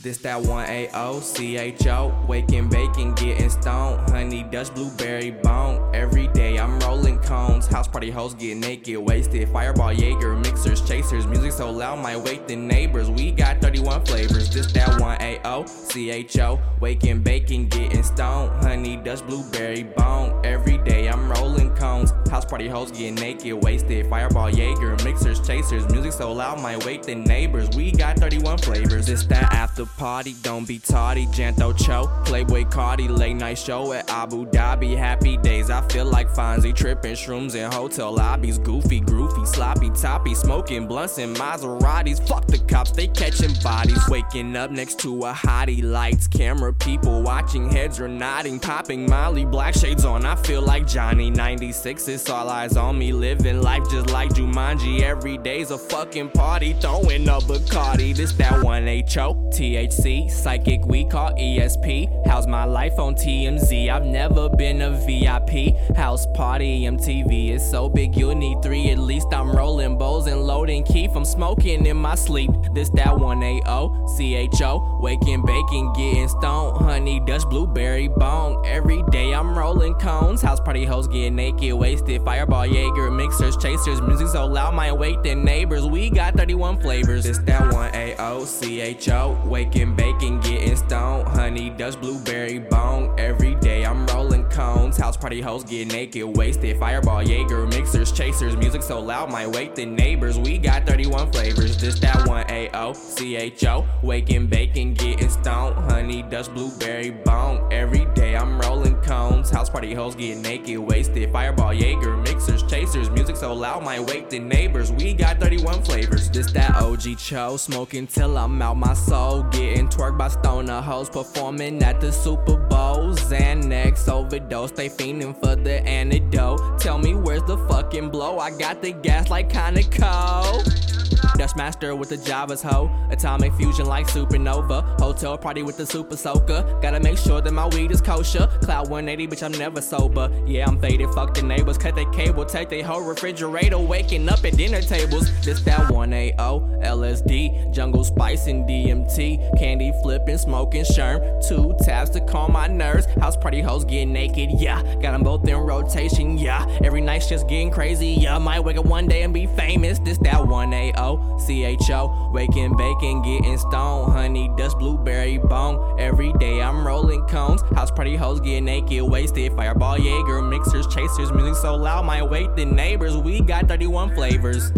This that one A O C H O. Waking, baking, getting stoned. Honey, Dutch, blueberry bone. Every day I'm rolling cones. House party hoes get naked, wasted. Fireball, Jaeger, mixers, chasers. Music so loud, might wake the neighbors. We got 31 flavors. This that one A O C H O. Waking, baking, getting stoned. Honey, Dutch, blueberry bone. Every House party hoes get naked, wasted. Fireball, Jaeger, mixers, chasers. Music so loud, might wake the neighbors. We got 31 flavors. It's that after party, don't be tardy. JAntho Cho, Playboi Carti, late night show at Abu Dhabi. Happy days, I feel like Fonzie. Tripping shrooms in hotel lobbies. Goofy, groovy, sloppy, toppy. Smoking blunts and Maseratis. Fuck the cops, they catching bodies. Waking up next to a hottie. Lights, camera, people watching. Heads are nodding, popping Molly. Black shades on, I feel like Johnny. 96 is all eyes on me. Living life just like Jumanji. Every day's a fucking party. Throwing up Bacardi. This that one H-O. THC, psychic we call ESP. How's my life on TMZ? I've never been a VIP. House party MTV is so big you need three at least. I'm rolling bowls and keef. I'm smoking in my sleep. This that one A O C H O. Waking, baking, getting stoned. Honey, Dutch, blueberry bone. Every day I'm rolling cones. House party hoes get naked, wasted. Fireball, Jaeger, mixers, chasers. Music so loud, might wake neighbors. We got 31 flavors. This that one A O C H O. Waking, baking, getting stoned. Honey, Dutch, blueberry bone. Every cones. House party hoes get naked, wasted. Fireball, Jaeger, mixers, chasers. Music so loud, might wake the neighbors. We got 31 flavors. just that one A O C H O. Waking, baking, getting stoned. Honey, Dutch, blueberry bone. Every day I'm rolling cones. House party hoes get naked, wasted. Fireball, Jaeger, Music so loud, might wake the neighbors. We got 31 flavors. This that OG Cho. Smoking till I'm out my soul. Getting twerked by stoner hoes. Performing at the Super Bowl. Xanax overdose. They fiending for the antidote. Tell me where's the fucking blow? I got the gas like Conoco. Dutch master with the Java's hoe. Atomic fusion like supernova. Hotel party with the super soaker. Gotta make sure that my weed is kosher. Cloud 180, bitch, I'm never sober. Yeah, I'm faded. Fuck the neighbors. Cut their cable. Take their whole refrigerator. Waking up at dinner tables. This that 1AO. LSD. Jungle spice and DMT. Candy flipping, smoking sherm. Two tabs to calm my nerves. House party hoes getting naked. Yeah, got them both in rotation. Yeah, every night's just getting crazy. Yeah, might wake up one day and be famous. This that 1AO. C H O. Waking, baking, getting stoned. Honey, dust, blueberry bone. Every day I'm rolling cones. House party hoes get naked, wasted. Fireball, Jaeger, mixers, chasers. Music so loud, my wake the neighbors. We got 31 flavors.